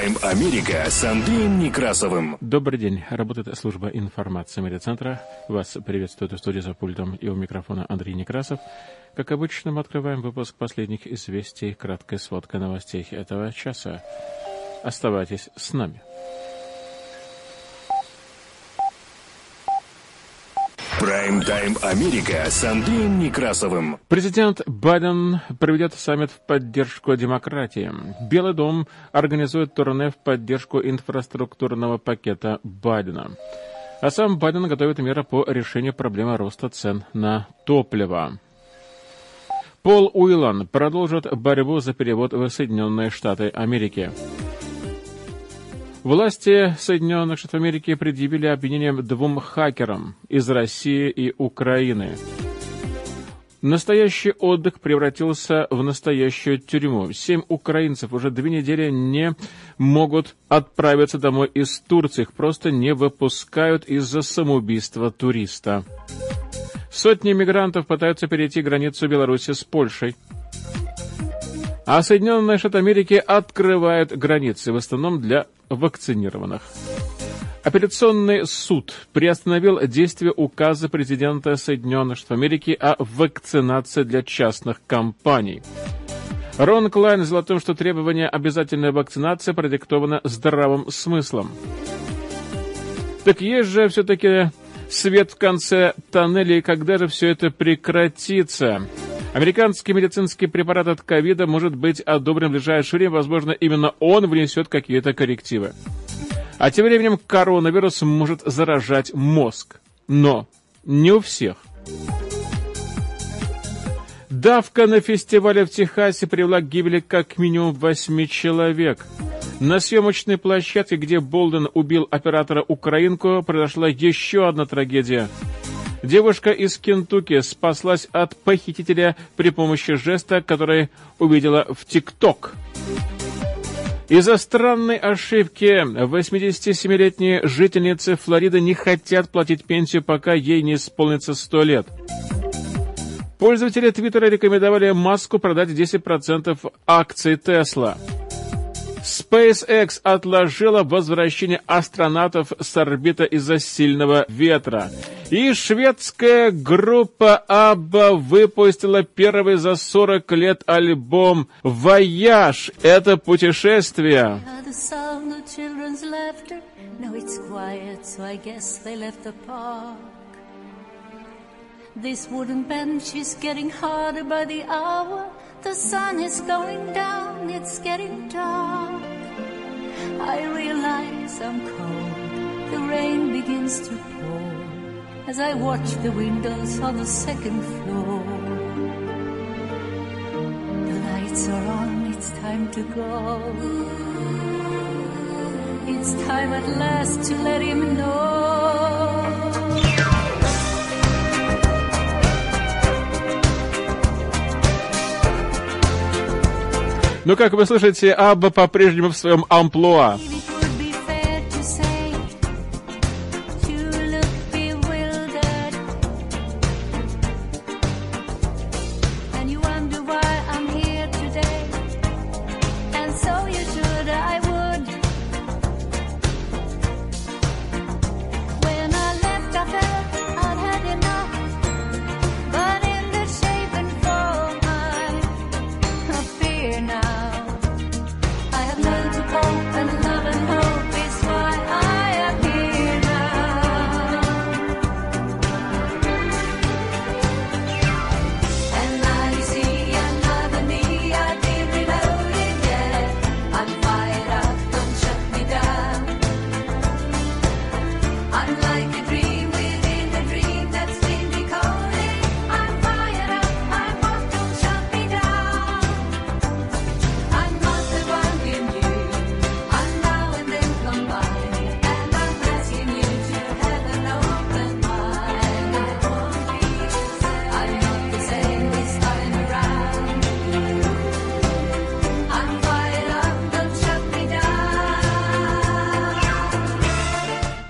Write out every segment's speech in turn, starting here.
Прайм-тайм Америка с Андреем Некрасовым. Добрый день. Работает служба информации медиацентра. Вас приветствует в студии за пультом и у микрофона Андрей Некрасов. Как обычно, мы открываем выпуск последних известий, краткой сводкой новостей этого часа. Оставайтесь с нами. Прайм-тайм Америка с Андреем Некрасовым. Президент Байден проведет саммит в поддержку демократии. Белый дом организует турне в поддержку инфраструктурного пакета Байдена. А сам Байден готовит меры по решению проблемы роста цен на топливо. Пол Уиллан продолжит борьбу за перевод в Соединенные Штаты Америки. Власти Соединенных Штатов Америки предъявили обвинение двум хакерам из России и Украины. Настоящий отдых превратился в настоящую тюрьму. Семь украинцев уже две недели не могут отправиться домой из Турции. Их просто не выпускают из-за самоубийства туриста. Сотни мигрантов пытаются перейти границу Беларуси с Польшей. А Соединенные Штаты Америки открывают границы, в основном для вакцинированных. Апелляционный суд приостановил действие указа президента Соединенных Штатов Америки о вакцинации для частных компаний. Рон Клайн заявил о том, что требование обязательной вакцинации продиктовано здравым смыслом. Так есть же все-таки свет в конце тоннеля, и когда же все это прекратится? Американский медицинский препарат от ковида может быть одобрен в ближайшее время. Возможно, именно он внесет какие-то коррективы. А тем временем коронавирус может заражать мозг. Но не у всех. Давка на фестивале в Техасе привела к гибели как минимум восьми человек. На съемочной площадке, где Болден убил оператора Украинку, произошла еще одна трагедия – Девушка из Кентукки спаслась от похитителя при помощи жеста, который увидела в ТикТок. Из-за странной ошибки 87-летние жительницы Флориды не хотят платить пенсию, пока ей не исполнится 100 лет. Пользователи Твиттера рекомендовали Маску продать 10% акций Tesla. SpaceX отложила возвращение астронавтов с орбиты из-за сильного ветра. И шведская группа ABBA выпустила первый за 40 лет альбом «Voyage». Это путешествие. This wooden bench is getting harder by the hour. The sun is going down, it's getting dark. I realize I'm cold. The rain begins to pour as I watch the windows on the second floor. The lights are on, it's time to go. It's time at last to let him know. Но, как вы слышите, Абба по-прежнему в своем амплуа.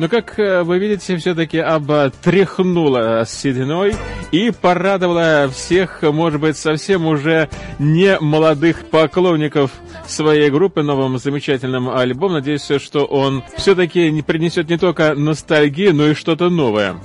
Но, как э, вы видите, все-таки Абба тряхнула сединой и порадовала всех, может быть, совсем уже не молодых поклонников своей группы новым замечательным альбомом. Надеюсь, что он все-таки не принесет не только ностальгию, но и что-то новое.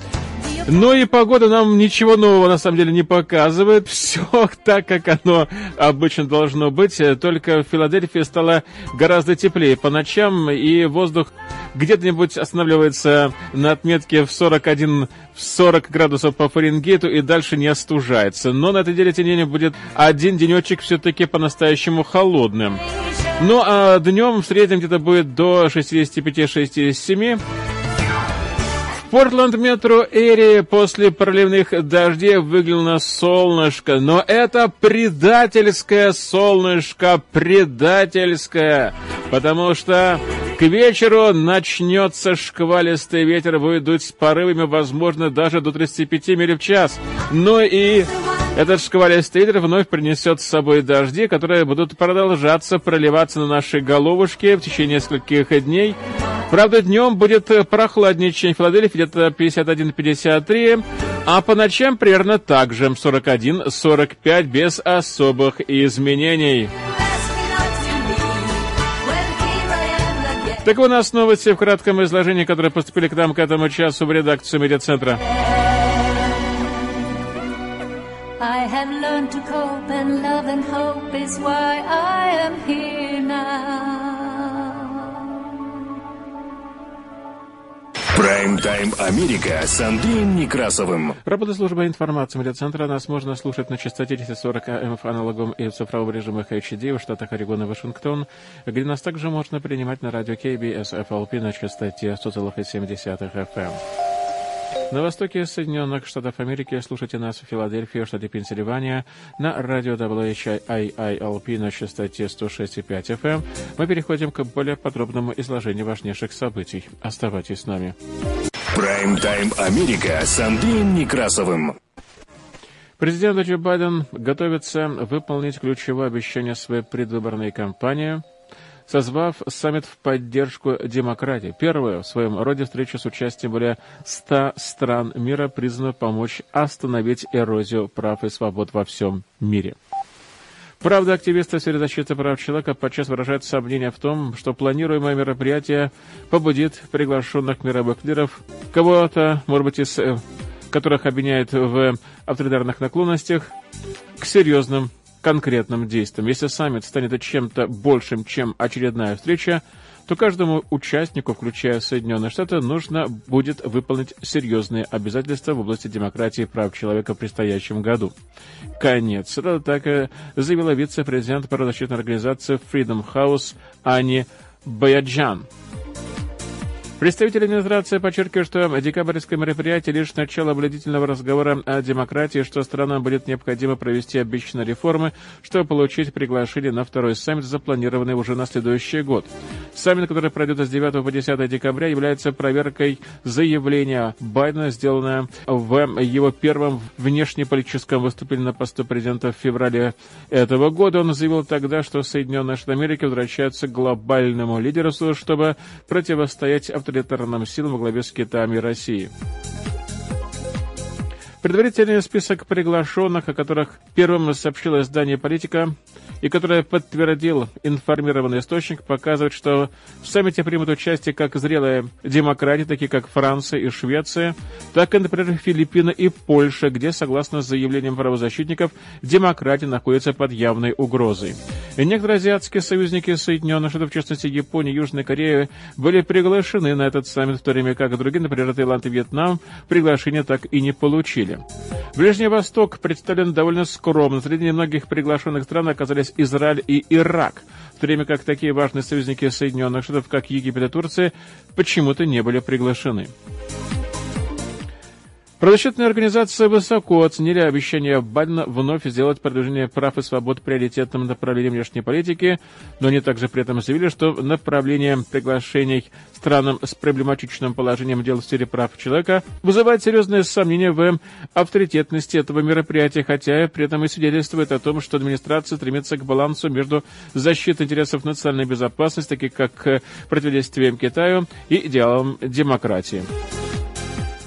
Но и погода нам ничего нового на самом деле не показывает. Все так, как оно обычно должно быть. Только в Филадельфии стало гораздо теплее по ночам, и воздух где-нибудь останавливается на отметке в 41 в 40 градусов по Фаренгейту и дальше не остужается. Но на этой неделе, тем не менее, будет один денечек все-таки по-настоящему холодным. Ну а днем в среднем где-то будет до 65-67. Портленд метро Эри после проливных дождей выглянуло солнышко, но это предательское солнышко, предательское, потому что к вечеру начнется шквалистый ветер, будет дуть с порывами, возможно, даже до 35 миль в час. Ну и этот шквалистый ветер вновь принесет с собой дожди, которые будут продолжаться проливаться на наши головушки в течение нескольких дней. Правда, днем будет прохладнее, чем в Филадельфии, где-то 51-53, а по ночам примерно так же, 41-45, без особых изменений. Так у нас новости в кратком изложении, которые поступили к нам к этому часу в редакцию медиацентра. I have learned to cope and love and hope is why I am here now. Прайм-тайм Америка с Андреем Некрасовым. Работа службы информации медиацентра нас можно слушать на частоте 1040 АМ аналогом и в цифровом режиме HD в штатах Орегон и Вашингтон, где нас также можно принимать на радио KBS FLP на частоте 100,7 FM. На востоке Соединенных Штатов Америки слушайте нас в Филадельфии, в штате Пенсильвания, на радио WHIILP на частоте 106,5 FM. Мы переходим к более подробному изложению важнейших событий. Оставайтесь с нами. Прайм-тайм Америка с Андреем Некрасовым. Президент Джо Байден готовится выполнить ключевое обещание своей предвыборной кампании – созвав саммит в поддержку демократии. Первую в своем роде встречу с участием более 100 стран мира призвана помочь остановить эрозию прав и свобод во всем мире. Правда, активисты в сфере защиты прав человека подчас выражают сомнения в том, что планируемое мероприятие побудит приглашенных мировых лидеров, кого-то, может быть, из э, которых обвиняют в авторитарных наклонностях, к серьезным конкретным действиям. Если саммит станет чем-то большим, чем очередная встреча, то каждому участнику, включая Соединенные Штаты, нужно будет выполнить серьезные обязательства в области демократии и прав человека в предстоящем году. Конец. Это так заявила вице-президент правозащитной организации Freedom House Ани Баяджан. Представитель администрации подчеркивает, что декабрьское мероприятие лишь начало обледительного разговора о демократии, что странам будет необходимо провести обещанные реформы, чтобы получить приглашение на второй саммит, запланированный уже на следующий год. Саммит, который пройдет с 9 по 10 декабря, является проверкой заявления Байдена, сделанное в его первом внешнеполитическом выступлении на посту президента в феврале этого года. Он заявил тогда, что Соединенные Штаты Америки возвращаются к глобальному лидерству, чтобы противостоять авторитарным силам во главе с Китаем и Россией. Предварительный список приглашенных, о которых первым сообщило издание «Политика», и которое подтвердил информированный источник, показывает, что в саммите примут участие как зрелые демократии, такие как Франция и Швеция, так и, например, Филиппины и Польша, где, согласно заявлениям правозащитников, демократия находится под явной угрозой. И некоторые азиатские союзники Соединенных Штатов, в частности Япония и Южная Корея, были приглашены на этот саммит, в то время как другие, например, Таиланд и Вьетнам, приглашения так и не получили. Ближний Восток представлен довольно скромно. Среди многих приглашенных стран оказались Израиль и Ирак, в то время как такие важные союзники Соединенных Штатов, как Египет и Турция, почему-то не были приглашены. Правозащитные организации высоко оценили обещание Байдена вновь сделать продвижение прав и свобод приоритетным направлением внешней политики, но они также при этом заявили, что направление приглашений странам с проблематичным положением дел в сфере прав человека вызывает серьезные сомнения в авторитетности этого мероприятия, хотя при этом и свидетельствует о том, что администрация стремится к балансу между защитой интересов национальной безопасности, таких как противодействием Китаю, и идеалом демократии.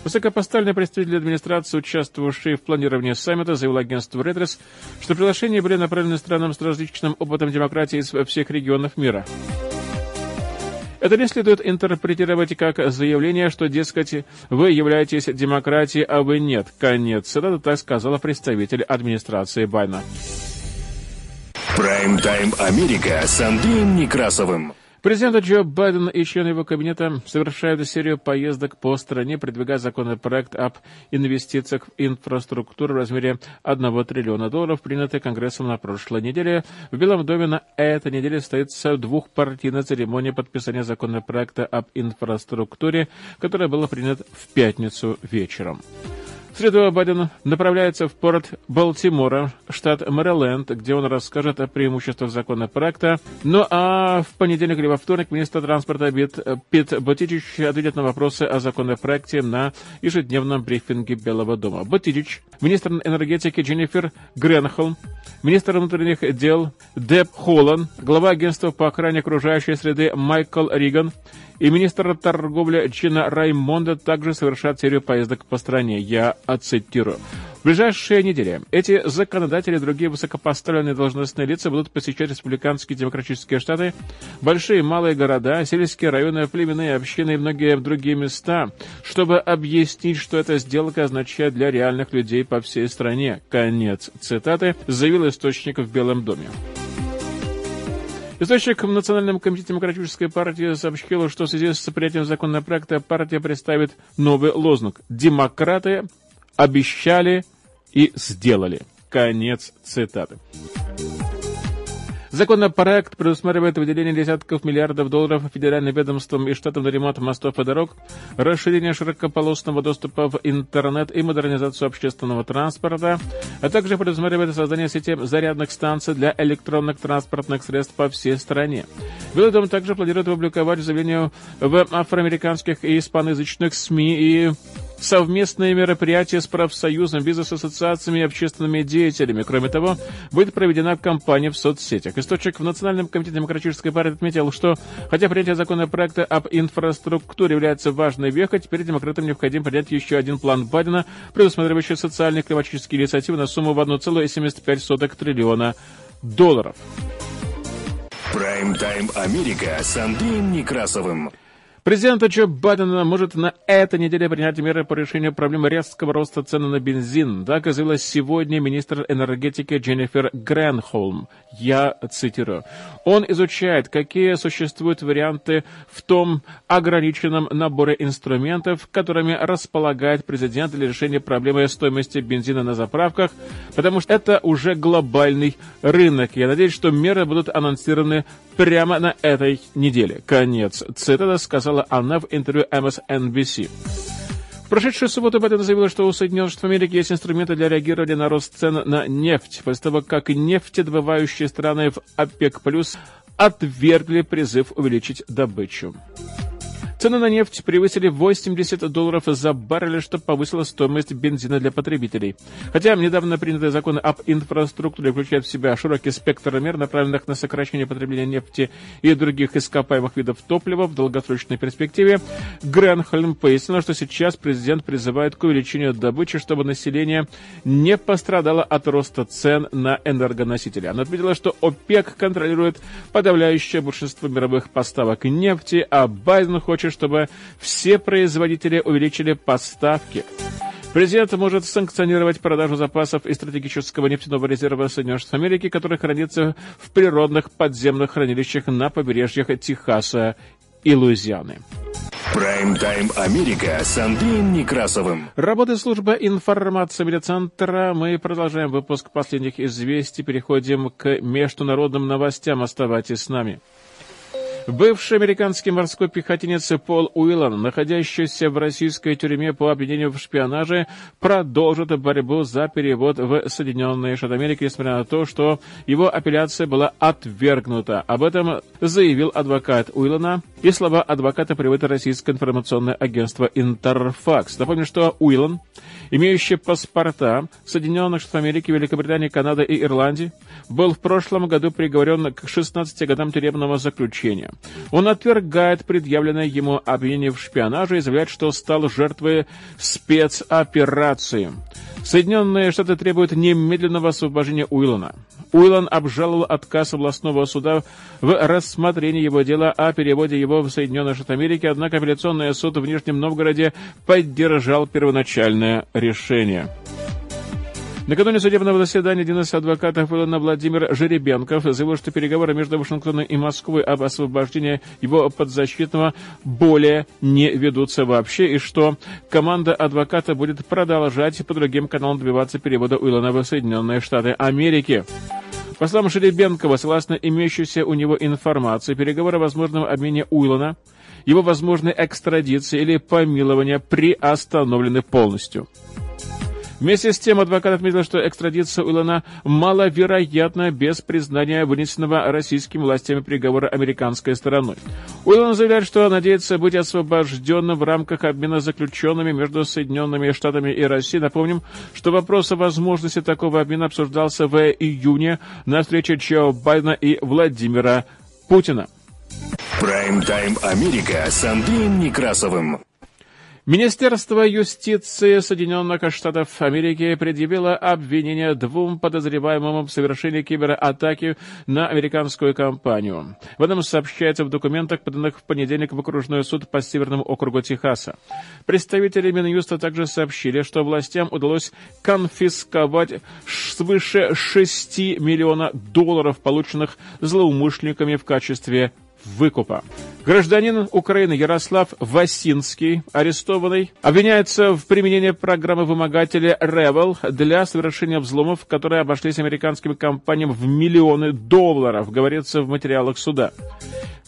Высокопоставленный представитель администрации, участвовавший в планировании саммита, заявил агентству Редрес, что приглашения были направлены странам с различным опытом демократии из всех регионов мира. Это не следует интерпретировать как заявление, что, дескать, вы являетесь демократией, а вы нет. Конец цитаты, так сказала представитель администрации Байна. Прайм-тайм Америка с Андреем Некрасовым. Президент Джо Байден и члены его кабинета совершают серию поездок по стране, продвигая законопроект об инвестициях в инфраструктуру в размере 1 триллиона долларов, принятый Конгрессом на прошлой неделе. В Белом доме на этой неделе состоится двухпартийная церемония подписания законопроекта об инфраструктуре, которая была принята в пятницу вечером. Среду Байден направляется в порт Балтимора, штат Мэриленд, где он расскажет о преимуществах законопроекта. Ну а в понедельник или во вторник министр транспорта Бит, Пит Батичич ответит на вопросы о законопроекте на ежедневном брифинге Белого дома. Батичич, министр энергетики Дженнифер Гренхолм, министр внутренних дел Деб Холлан, глава агентства по охране окружающей среды Майкл Риган, и министр торговли Чина Раймонда также совершат серию поездок по стране. Я оцитирую. В ближайшие недели эти законодатели и другие высокопоставленные должностные лица будут посещать республиканские демократические штаты, большие и малые города, сельские районы, племенные общины и многие другие места, чтобы объяснить, что эта сделка означает для реальных людей по всей стране. Конец цитаты, заявил источник в Белом доме. Источник в Национальном комитете Демократической партии сообщил, что в связи с принятием законопроекта партия представит новый лозунг «Демократы обещали и сделали». Конец цитаты. Законопроект предусматривает выделение десятков миллиардов долларов федеральным ведомствам и штатам на ремонт мостов и дорог, расширение широкополосного доступа в интернет и модернизацию общественного транспорта, а также предусматривает создание сети зарядных станций для электронных транспортных средств по всей стране. Белый также планирует опубликовать заявление в афроамериканских и испаноязычных СМИ и совместные мероприятия с профсоюзом, бизнес-ассоциациями и общественными деятелями. Кроме того, будет проведена кампания в соцсетях. Источник в Национальном комитете Демократической партии отметил, что хотя принятие законопроекта об инфраструктуре является важной вехой, теперь демократам необходимо принять еще один план Байдена, предусматривающий социальные и климатические инициативы на сумму в 1,75 триллиона долларов. Прайм-тайм Америка с Андреем Некрасовым. Президент Джо Байден может на этой неделе принять меры по решению проблемы резкого роста цены на бензин. Так заявила сегодня министр энергетики Дженнифер Гренхолм. Я цитирую. Он изучает, какие существуют варианты в том ограниченном наборе инструментов, которыми располагает президент для решения проблемы стоимости бензина на заправках, потому что это уже глобальный рынок. Я надеюсь, что меры будут анонсированы прямо на этой неделе. Конец цитата сказала она в интервью MSNBC. В прошедшую субботу Байден заявил, что у Соединенных Штатов Америки есть инструменты для реагирования на рост цен на нефть, после того, как нефтедобывающие страны в ОПЕК+, отвергли призыв увеличить добычу. Цены на нефть превысили 80 долларов за баррель, что повысило стоимость бензина для потребителей. Хотя недавно принятые законы об инфраструктуре включают в себя широкий спектр мер, направленных на сокращение потребления нефти и других ископаемых видов топлива в долгосрочной перспективе, Гренхольм пояснил, что сейчас президент призывает к увеличению добычи, чтобы население не пострадало от роста цен на энергоносители. Она отметила, что ОПЕК контролирует подавляющее большинство мировых поставок нефти, а Байден хочет хочет, чтобы все производители увеличили поставки. Президент может санкционировать продажу запасов из стратегического нефтяного резерва Соединенных Штатов Америки, который хранится в природных подземных хранилищах на побережьях Техаса и Луизианы. Прайм-тайм Америка с Андреем Некрасовым. Работает служба информации медиацентра. Мы продолжаем выпуск последних известий. Переходим к международным новостям. Оставайтесь с нами. Бывший американский морской пехотинец Пол Уиллан, находящийся в российской тюрьме по обвинению в шпионаже, продолжит борьбу за перевод в Соединенные Штаты Америки, несмотря на то, что его апелляция была отвергнута. Об этом заявил адвокат Уиллана, и слова адвоката приводит российское информационное агентство «Интерфакс». Напомню, что Уиллан, имеющий паспорта Соединенных Штатов Америки, Великобритании, Канады и Ирландии, был в прошлом году приговорен к 16 годам тюремного заключения. Он отвергает предъявленное ему обвинение в шпионаже и заявляет, что стал жертвой спецоперации. Соединенные Штаты требуют немедленного освобождения Уиллана. Уиллан обжаловал отказ областного суда в рассмотрении его дела о переводе его в Соединенные Штаты Америки, однако апелляционный суд в Нижнем Новгороде поддержал первоначальное решение. Накануне судебного заседания один из адвокатов Илона Владимир Жеребенков заявил, что переговоры между Вашингтоном и Москвой об освобождении его подзащитного более не ведутся вообще, и что команда адвоката будет продолжать по другим каналам добиваться перевода Уиллана в Соединенные Штаты Америки. По словам Жеребенкова, согласно имеющейся у него информации, переговоры о возможном обмене Уиллана, его возможной экстрадиции или помилования приостановлены полностью. Вместе с тем адвокат отметил, что экстрадиция Уиллана маловероятна без признания вынесенного российскими властями приговора американской стороной. Уиллан заявляет, что надеется быть освобожденным в рамках обмена заключенными между Соединенными Штатами и Россией. Напомним, что вопрос о возможности такого обмена обсуждался в июне на встрече Джо Байдена и Владимира Путина. Прайм-тайм Америка с Андреем Некрасовым. Министерство юстиции Соединенных Штатов Америки предъявило обвинение двум подозреваемым в совершении кибератаки на американскую компанию. В этом сообщается в документах, поданных в понедельник в окружной суд по Северному округу Техаса. Представители Минюста также сообщили, что властям удалось конфисковать свыше 6 миллиона долларов, полученных злоумышленниками в качестве выкупа. Гражданин Украины Ярослав Васинский, арестованный, обвиняется в применении программы вымогателя Revel для совершения взломов, которые обошлись американским компаниям в миллионы долларов, говорится в материалах суда.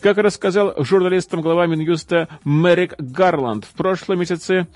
Как рассказал журналистам глава Минюста Мерик Гарланд, в прошлом месяце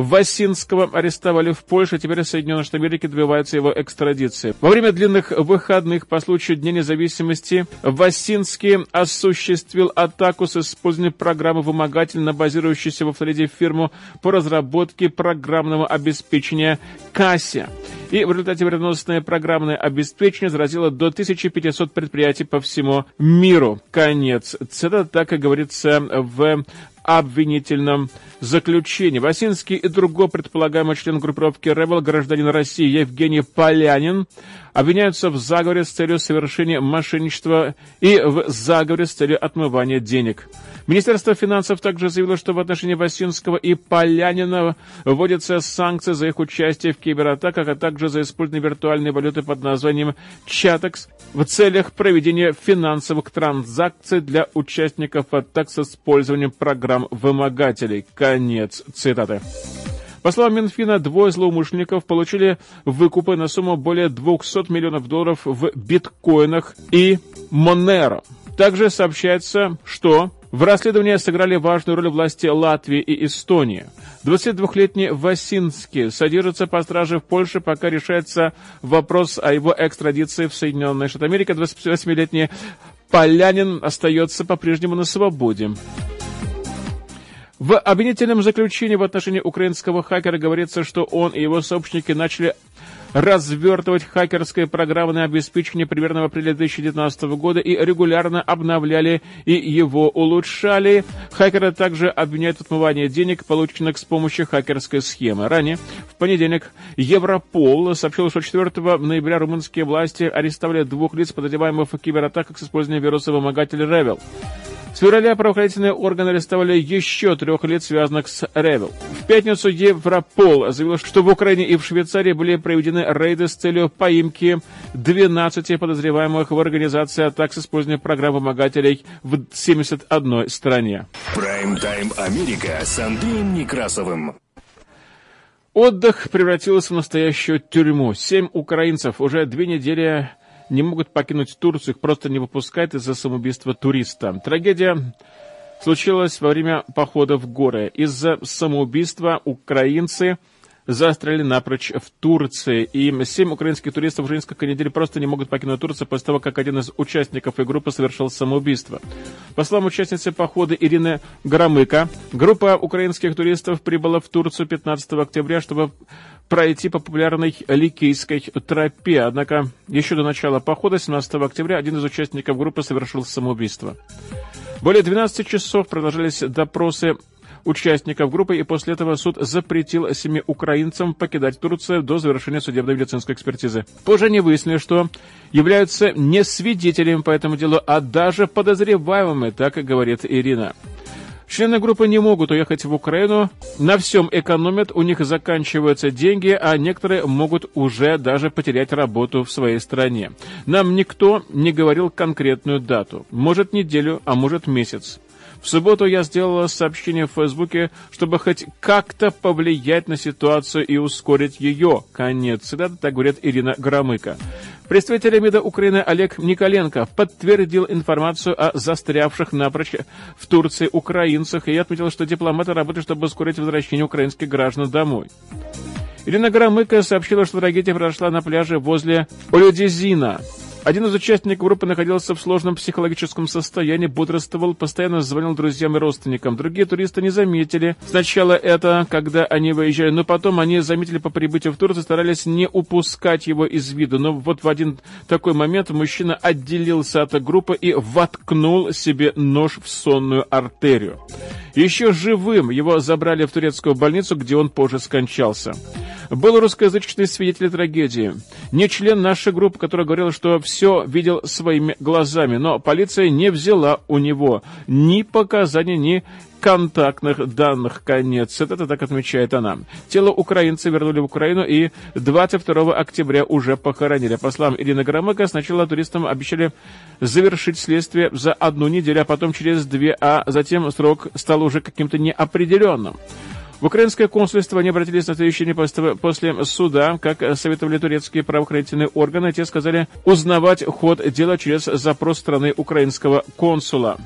Васинского арестовали в Польше, теперь Соединенные Штаты Америки добиваются его экстрадиции. Во время длинных выходных по случаю Дня независимости Васинский осуществил атаку с использованием программы «Вымогатель» на базирующуюся во Флориде фирму по разработке программного обеспечения «Касsia». И в результате вредоносное программное обеспечение заразило до 1500 предприятий по всему миру. Конец. Это так и говорится в обвинительном заключении. Васинский и другой предполагаемый член группировки «Ревел», гражданин России Евгений Полянин, обвиняются в заговоре с целью совершения мошенничества и в заговоре с целью отмывания денег. Министерство финансов также заявило, что в отношении Васинского и Полянина вводятся санкции за их участие в кибератаках, а также за использование виртуальной валюты под названием «Чатекс» в целях проведения финансовых транзакций для участников атак с использованием программ вымогателей. Конец цитаты. По словам Минфина, двое злоумышленников получили выкупы на сумму более 200 миллионов долларов в биткоинах и Монеро. Также сообщается, что в расследовании сыграли важную роль власти Латвии и Эстонии. 22-летний Васинский содержится по страже в Польше, пока решается вопрос о его экстрадиции в Соединенные Штаты Америки. 28-летний Полянин остается по-прежнему на свободе. В обвинительном заключении в отношении украинского хакера говорится, что он и его сообщники начали развертывать хакерское программное обеспечение примерно в апреле 2019 года и регулярно обновляли и его улучшали. Хакеры также обвиняют в отмывании денег, полученных с помощью хакерской схемы. Ранее, в понедельник, Европол сообщил, что 4 ноября румынские власти арестовали двух лиц, подозреваемых в кибератаках с использованием вируса-вымогателя Ревел. Февраля правоохранительные органы арестовали еще трех лиц, связанных с Ревел. В пятницу Европол заявил, что в Украине и в Швейцарии были проведены рейды с целью поимки 12 подозреваемых в организации атак с использованием программ вымогателей в 71 стране. Прайм-тайм Америка с Андреем Некрасовым. Отдых превратился в настоящую тюрьму. Семь украинцев уже две недели не могут покинуть Турцию, их просто не выпускают из-за самоубийства туриста. Трагедия случилась во время похода в горы. Из-за самоубийства украинцы застряли напрочь в Турции. И семь украинских туристов уже несколько недель просто не могут покинуть Турцию после того, как один из участников их группы совершил самоубийство. По словам участницы похода Ирины Громыка, группа украинских туристов прибыла в Турцию 15 октября, чтобы пройти по популярной Ликийской тропе. Однако еще до начала похода, 17 октября, один из участников группы совершил самоубийство. Более 12 часов продолжались допросы участников группы, и после этого суд запретил семи украинцам покидать Турцию до завершения судебной медицинской экспертизы. Позже они выяснили, что являются не свидетелями по этому делу, а даже подозреваемыми, так и говорит Ирина. Члены группы не могут уехать в Украину, на всем экономят, у них заканчиваются деньги, а некоторые могут уже даже потерять работу в своей стране. Нам никто не говорил конкретную дату. Может неделю, а может месяц. В субботу я сделала сообщение в Фейсбуке, чтобы хоть как-то повлиять на ситуацию и ускорить ее. Конец цитаты, так говорит Ирина Громыко. Представитель МИДа Украины Олег Николенко подтвердил информацию о застрявших напрочь в Турции украинцах и отметил, что дипломаты работают, чтобы ускорить возвращение украинских граждан домой. Ирина Громыко сообщила, что трагедия произошла на пляже возле Олюдезина. Один из участников группы находился в сложном психологическом состоянии, бодрствовал, постоянно звонил друзьям и родственникам. Другие туристы не заметили сначала это, когда они выезжали, но потом они заметили по прибытию в Турцию, старались не упускать его из виду. Но вот в один такой момент мужчина отделился от группы и воткнул себе нож в сонную артерию. Еще живым его забрали в турецкую больницу, где он позже скончался. Был русскоязычный свидетель трагедии. Не член нашей группы, который говорил, что все видел своими глазами, но полиция не взяла у него ни показаний, ни контактных данных. Конец. Это так отмечает она. Тело украинца вернули в Украину и 22 октября уже похоронили. По словам Ирины Громыко, сначала туристам обещали завершить следствие за одну неделю, а потом через две, а затем срок стал уже каким-то неопределенным. В украинское консульство они обратились на следующий день после суда, как советовали турецкие правоохранительные органы. Те сказали узнавать ход дела через запрос страны украинского консула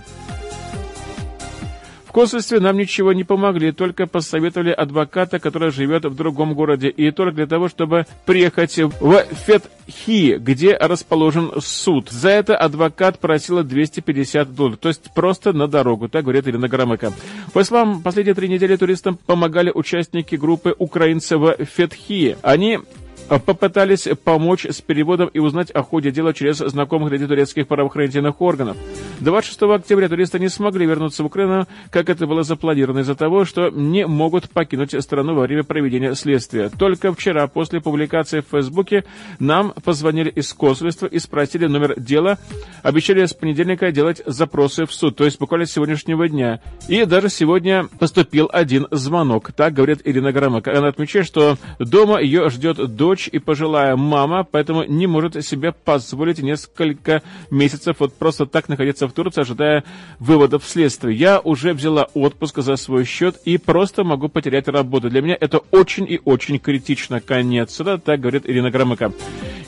консульстве нам ничего не помогли, только посоветовали адвоката, который живет в другом городе, и только для того, чтобы приехать в Фетхи, где расположен суд. За это адвокат просила 250 долларов, то есть просто на дорогу, так говорит Ирина Громыко. По словам, последние три недели туристам помогали участники группы украинцев в Фетхи. Они попытались помочь с переводом и узнать о ходе дела через знакомых для турецких правоохранительных органов. 26 октября туристы не смогли вернуться в Украину, как это было запланировано, из-за того, что не могут покинуть страну во время проведения следствия. Только вчера, после публикации в Фейсбуке, нам позвонили из консульства и спросили номер дела. Обещали с понедельника делать запросы в суд, то есть буквально с сегодняшнего дня. И даже сегодня поступил один звонок. Так говорит Ирина Громыко. Она отмечает, что дома ее ждет дочь дочь и пожилая мама, поэтому не может себе позволить несколько месяцев вот просто так находиться в Турции, ожидая выводов следствия. Я уже взяла отпуск за свой счет и просто могу потерять работу. Для меня это очень и очень критично. Конец. Да, так говорит Ирина Громыко.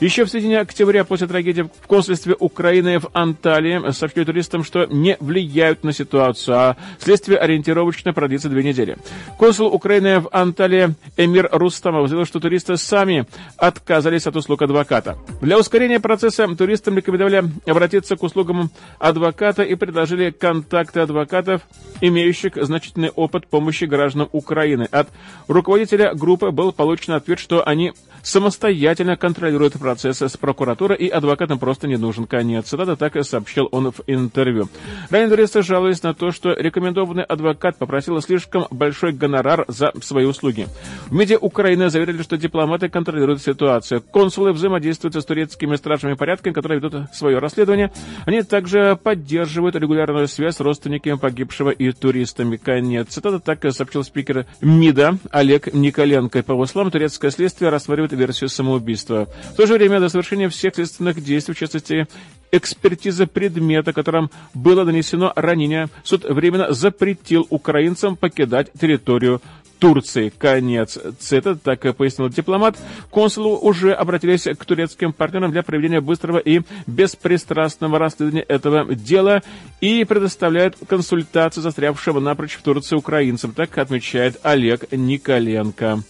Еще в середине октября после трагедии в консульстве Украины в Анталии сообщили туристам, что не влияют на ситуацию, а следствие ориентировочно продлится две недели. Консул Украины в Анталии Эмир Рустамов заявил, что туристы сами отказались от услуг адвоката. Для ускорения процесса туристам рекомендовали обратиться к услугам адвоката и предложили контакты адвокатов, имеющих значительный опыт помощи гражданам Украины. От руководителя группы был получен ответ, что они самостоятельно контролируют процесс с прокуратурой и адвокатам просто не нужен конец. Цитата так и сообщил он в интервью. Ранее туристы жалуясь на то, что рекомендованный адвокат попросил слишком большой гонорар за свои услуги. В МИДе Украины заверили, что дипломаты контролируют ситуацию. Консулы взаимодействуют с турецкими стражами порядка, которые ведут свое расследование. Они также поддерживают регулярную связь с родственниками погибшего и туристами. Конец. Цитата так и сообщил спикер МИДа Олег Николенко. По его словам, турецкое следствие рассматривает версию самоубийства. В то же время до совершения всех следственных действий, в частности, экспертиза предмета, которым было нанесено ранение, суд временно запретил украинцам покидать территорию Турции. Конец цитаты, так и пояснил дипломат. Консулы уже обратились к турецким партнерам для проведения быстрого и беспристрастного расследования этого дела и предоставляют консультации застрявшим напрочь в Турции украинцам, так отмечает Олег Николенко.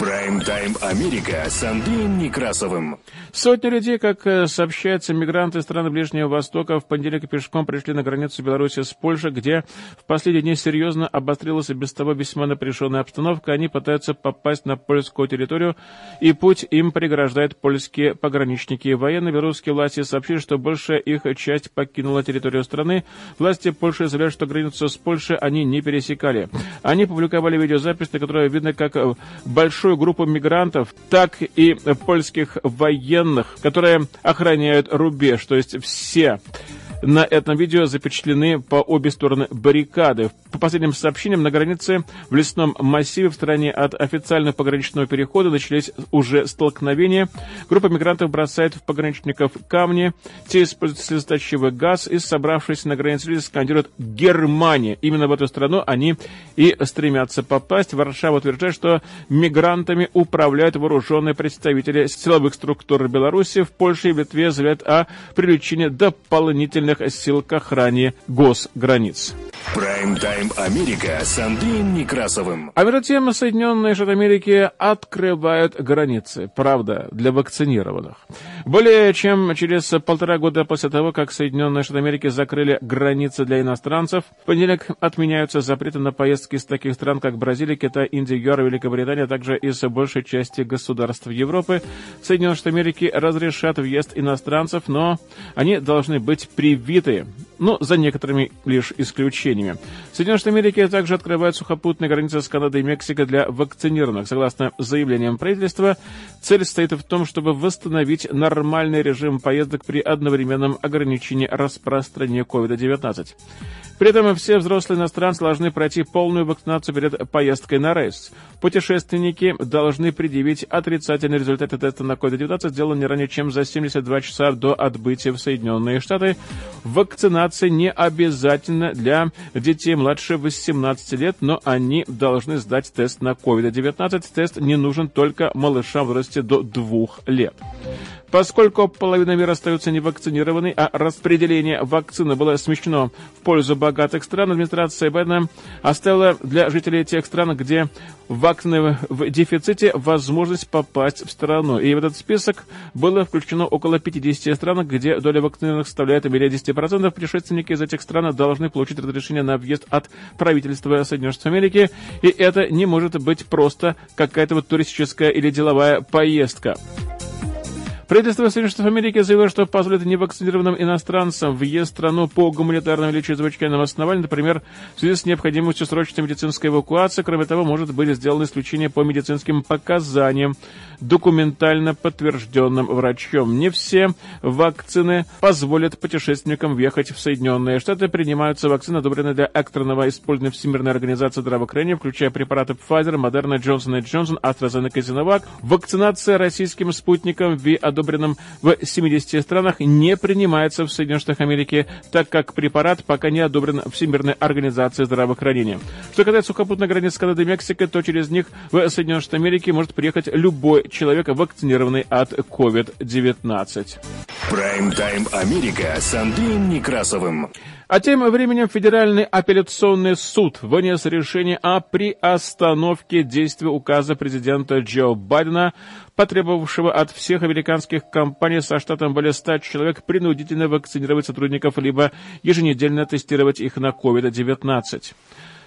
Прайм-тайм Америка с Андреем Некрасовым. Сотни людей, как э, сообщается, мигранты стран Ближнего Востока в понедельник пешком пришли на границу Беларуси с Польшей, где в последние дни серьезно обострилась и без того весьма напряженная обстановка. Они пытаются попасть на польскую территорию, и путь им преграждают польские пограничники. Военные белорусские власти сообщили, что большая их часть покинула территорию страны. Власти Польши заявляют, что границу с Польшей они не пересекали. Они публиковали видеозапись, на которой видно, как большой большую группу мигрантов, так и польских военных, которые охраняют рубеж, то есть все на этом видео запечатлены по обе стороны баррикады. По последним сообщениям, на границе в лесном массиве в стороне от официального пограничного перехода начались уже столкновения. Группа мигрантов бросает в пограничников камни, те используют слезоточивый газ и, собравшись на границе люди, скандируют «Германия». Именно в эту страну они и стремятся попасть. Варшава утверждает, что мигрантами управляют вооруженные представители силовых структур Беларуси. В Польше и в Литве заявляют о привлечении дополнительных военных сил к охране госграниц. Прайм-тайм Америка с Андреем Некрасовым. А между тем Соединенные Штаты Америки открывают границы, правда, для вакцинированных. Более чем через полтора года после того, как Соединенные Штаты Америки закрыли границы для иностранцев, в понедельник отменяются запреты на поездки из таких стран, как Бразилия, Китай, Индия, ЮАР, Великобритания, а также из большей части государств Европы. Соединенные Штаты Америки разрешат въезд иностранцев, но они должны быть привиты но за некоторыми лишь исключениями. Соединенные Штаты Америки также открывают сухопутные границы с Канадой и Мексикой для вакцинированных. Согласно заявлениям правительства, цель состоит в том, чтобы восстановить нормальный режим поездок при одновременном ограничении распространения COVID-19. При этом все взрослые иностранцы должны пройти полную вакцинацию перед поездкой на рейс. Путешественники должны предъявить отрицательные результаты теста на COVID-19, сделанные не ранее, чем за 72 часа до отбытия в Соединенные Штаты. Вакцинация не обязательна для детей младше 18 лет, но они должны сдать тест на COVID-19. Тест не нужен только малышам в возрасте до 2 лет. Поскольку половина мира остаются невакцинированной, а распределение вакцины было смещено в пользу богатых стран, администрация Байдена оставила для жителей тех стран, где вакцины в дефиците, возможность попасть в страну. И в этот список было включено около 50 стран, где доля вакцинированных составляет более 10%. Путешественники из этих стран должны получить разрешение на въезд от правительства Соединенных Штатов Америки. И это не может быть просто какая-то вот туристическая или деловая поездка. Правительство Соединенных Штатов Америки заявило, что позволит невакцинированным иностранцам въезд в страну по гуманитарным или чрезвычайным основаниям, например, в связи с необходимостью срочной медицинской эвакуации. Кроме того, может быть сделано исключение по медицинским показаниям, документально подтвержденным врачом. Не все вакцины позволят путешественникам въехать в Соединенные Штаты. Принимаются вакцины, одобренные для экстренного использования Всемирной организации здравоохранения, включая препараты Pfizer, Moderna, Johnson Johnson, AstraZeneca и Sinovac. Вакцинация российским спутником ВИ одобренным в 70 странах, не принимается в Соединенных Штатах Америки, так как препарат пока не одобрен Всемирной организацией здравоохранения. Что касается сухопутной границы Канады и Мексики, то через них в Соединенные Штаты Америки может приехать любой человек, вакцинированный от COVID-19. Прайм-тайм Америка с Андреем Некрасовым. А тем временем Федеральный апелляционный суд вынес решение о приостановке действия указа президента Джо Байдена, потребовавшего от всех американских компаний со штатом более 100 человек принудительно вакцинировать сотрудников, либо еженедельно тестировать их на COVID-19.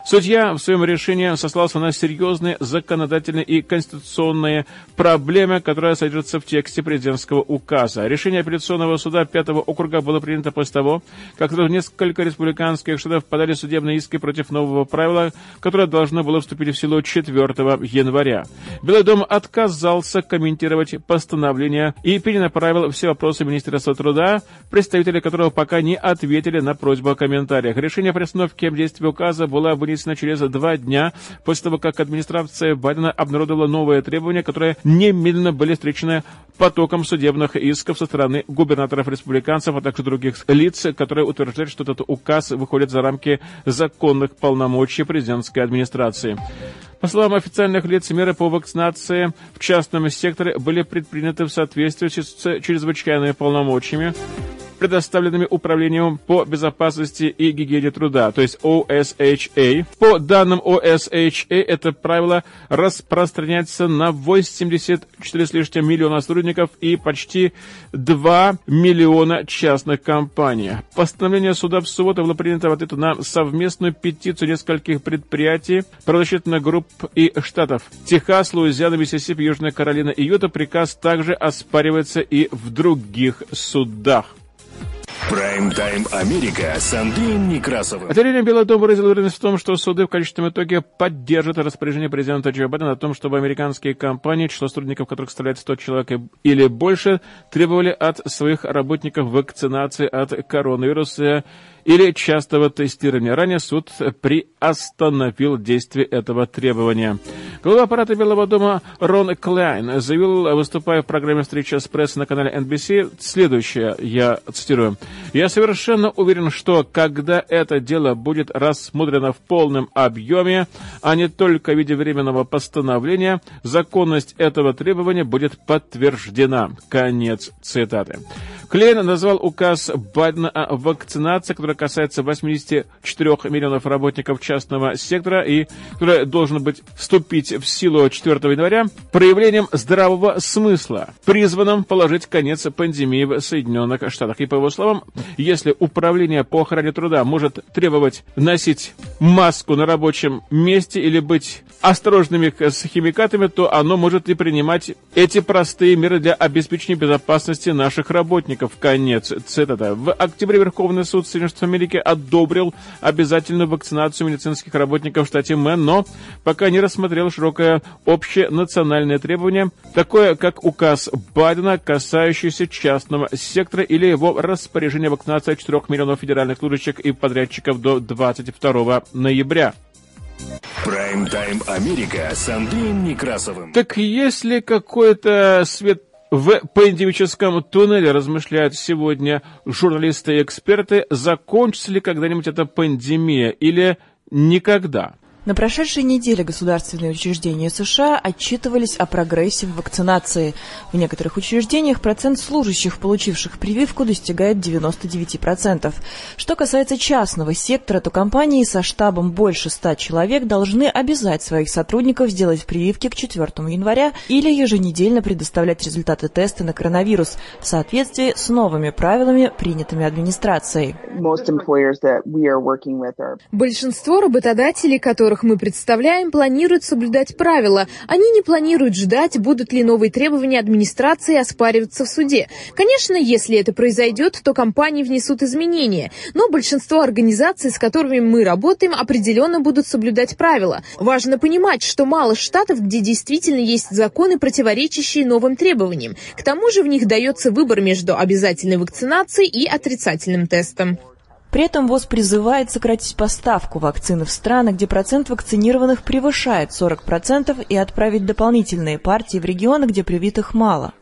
Судья в своем решении сослался на серьезные законодательные и конституционные проблемы, которые содержатся в тексте президентского указа. Решение апелляционного суда пятого округа было принято после того, как несколько республиканских штатов подали судебные иски против нового правила, которое должно было вступить в силу 4 января. Белый дом отказался комментировать постановление и перенаправил все вопросы Министерства труда, представители которого пока не ответили на просьбу о комментариях. Решение о приостановке действия указа было вынесено вынесена через два дня после того, как администрация Байдена обнародовала новые требования, которые немедленно были встречены потоком судебных исков со стороны губернаторов-республиканцев, а также других лиц, которые утверждают, что этот указ выходит за рамки законных полномочий президентской администрации. По словам официальных лиц, меры по вакцинации в частном секторе были предприняты в соответствии с чрезвычайными полномочиями предоставленными Управлением по безопасности и гигиене труда, то есть OSHA. По данным OSHA, это правило распространяется на 84 с лишним миллиона сотрудников и почти 2 миллиона частных компаний. Постановление суда в субботу было принято в ответ на совместную петицию нескольких предприятий, правозащитных групп и штатов. Техас, Луизиана, Миссисипи, Южная Каролина и Юта приказ также оспаривается и в других судах. Прайм-тайм Америка с Андреем Некрасовым. А тем Белый дом выразил уверенность в том, что суды в конечном итоге поддержат распоряжение президента Джо Байдена о том, чтобы американские компании, число сотрудников которых составляет 100 человек или больше, требовали от своих работников вакцинации от коронавируса или частого тестирования. Ранее суд приостановил действие этого требования. Глава аппарата Белого дома Рон Клайн заявил, выступая в программе «Встреча с прессой» на канале NBC, следующее, я цитирую. «Я совершенно уверен, что когда это дело будет рассмотрено в полном объеме, а не только в виде временного постановления, законность этого требования будет подтверждена». Конец цитаты. Клейн назвал указ Байдена о вакцинации, который касается 84 миллионов работников частного сектора и который должен быть вступить в силу 4 января, проявлением здравого смысла, призванным положить конец пандемии в Соединенных Штатах. И по его словам, если управление по охране труда может требовать носить маску на рабочем месте или быть осторожными с химикатами, то оно может и принимать эти простые меры для обеспечения безопасности наших работников Конец цитата. В октябре Верховный суд Соединенных Штатов Америки одобрил обязательную вакцинацию медицинских работников в штате Мэн, но пока не рассмотрел широкое общенациональное требование, такое как указ Байдена, касающийся частного сектора или его распоряжение вакцинации 4 миллионов федеральных служащих и подрядчиков до 22 ноября. Прайм-тайм Америка с Андреем Некрасовым. Так есть ли какой-то свет в пандемическом туннеле размышляют сегодня журналисты и эксперты, закончится ли когда-нибудь эта пандемия или никогда. На прошедшей неделе государственные учреждения США отчитывались о прогрессе в вакцинации. В некоторых учреждениях процент служащих, получивших прививку, достигает 99%. Что касается частного сектора, то компании со штабом больше 100 человек должны обязать своих сотрудников сделать прививки к 4 января или еженедельно предоставлять результаты теста на коронавирус в соответствии с новыми правилами, принятыми администрацией. Большинство работодателей, которые которых мы представляем, планируют соблюдать правила. Они не планируют ждать, будут ли новые требования администрации оспариваться в суде. Конечно, если это произойдет, то компании внесут изменения. Но большинство организаций, с которыми мы работаем, определенно будут соблюдать правила. Важно понимать, что мало штатов, где действительно есть законы, противоречащие новым требованиям. К тому же в них дается выбор между обязательной вакцинацией и отрицательным тестом. При этом ВОЗ призывает сократить поставку вакцины в страны, где процент вакцинированных превышает 40% и отправить дополнительные партии в регионы, где привитых мало.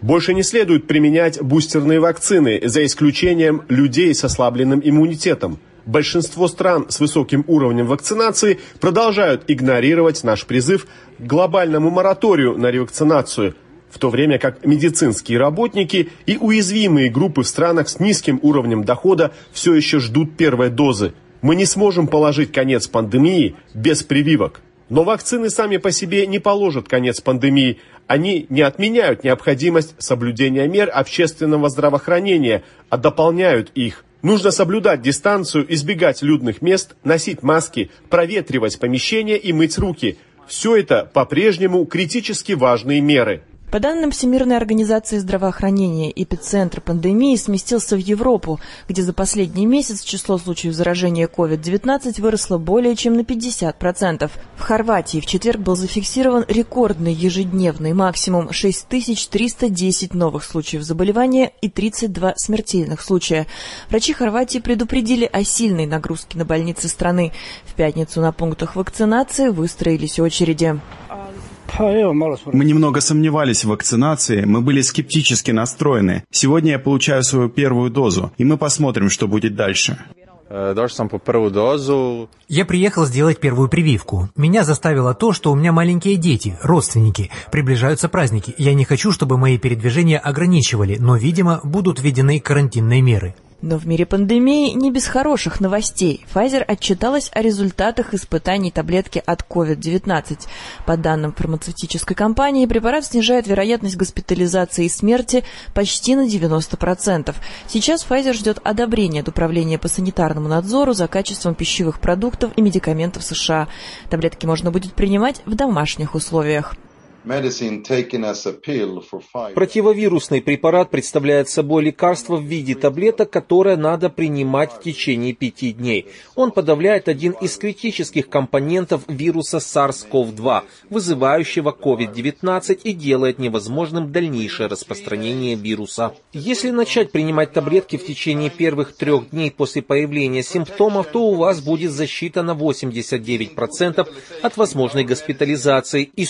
Больше не следует применять бустерные вакцины, за исключением людей с ослабленным иммунитетом. Большинство стран с высоким уровнем вакцинации продолжают игнорировать наш призыв к глобальному мораторию на ревакцинацию – в то время как медицинские работники и уязвимые группы в странах с низким уровнем дохода все еще ждут первой дозы. Мы не сможем положить конец пандемии без прививок. Но вакцины сами по себе не положат конец пандемии. Они не отменяют необходимость соблюдения мер общественного здравоохранения, а дополняют их. Нужно соблюдать дистанцию, избегать людных мест, носить маски, проветривать помещения и мыть руки. Все это по-прежнему критически важные меры. По данным Всемирной организации здравоохранения, эпицентр пандемии сместился в Европу, где за последний месяц число случаев заражения COVID-19 выросло более чем на 50%. В Хорватии в четверг был зафиксирован рекордный ежедневный максимум 6310 новых случаев заболевания и 32 смертельных случая. Врачи Хорватии предупредили о сильной нагрузке на больницы страны. В пятницу на пунктах вакцинации выстроились очереди. Мы немного сомневались в вакцинации, мы были скептически настроены. Сегодня я получаю свою первую дозу, и мы посмотрим, что будет дальше. Э. Я приехал сделать первую прививку. Меня заставило то, что у меня маленькие дети, родственники. Приближаются праздники. Я не хочу, чтобы мои передвижения ограничивали, но, видимо, будут введены карантинные меры. Но в мире пандемии не без хороших новостей. Pfizer отчиталась о результатах испытаний таблетки от COVID-19. По данным фармацевтической компании, препарат снижает вероятность госпитализации и смерти почти на 90%. Сейчас Pfizer ждет одобрения от Управления по санитарному надзору за качеством пищевых продуктов и медикаментов США. Таблетки можно будет принимать в домашних условиях. Противовирусный препарат представляет собой лекарство в виде таблеток, которое надо принимать в течение пяти дней. Он подавляет один из критических компонентов вируса SARS-CoV-2, вызывающего COVID-19 и делает невозможным дальнейшее распространение вируса. Если начать принимать таблетки в течение первых трех дней после появления симптомов, то у вас будет защита на 89% от возможной госпитализации и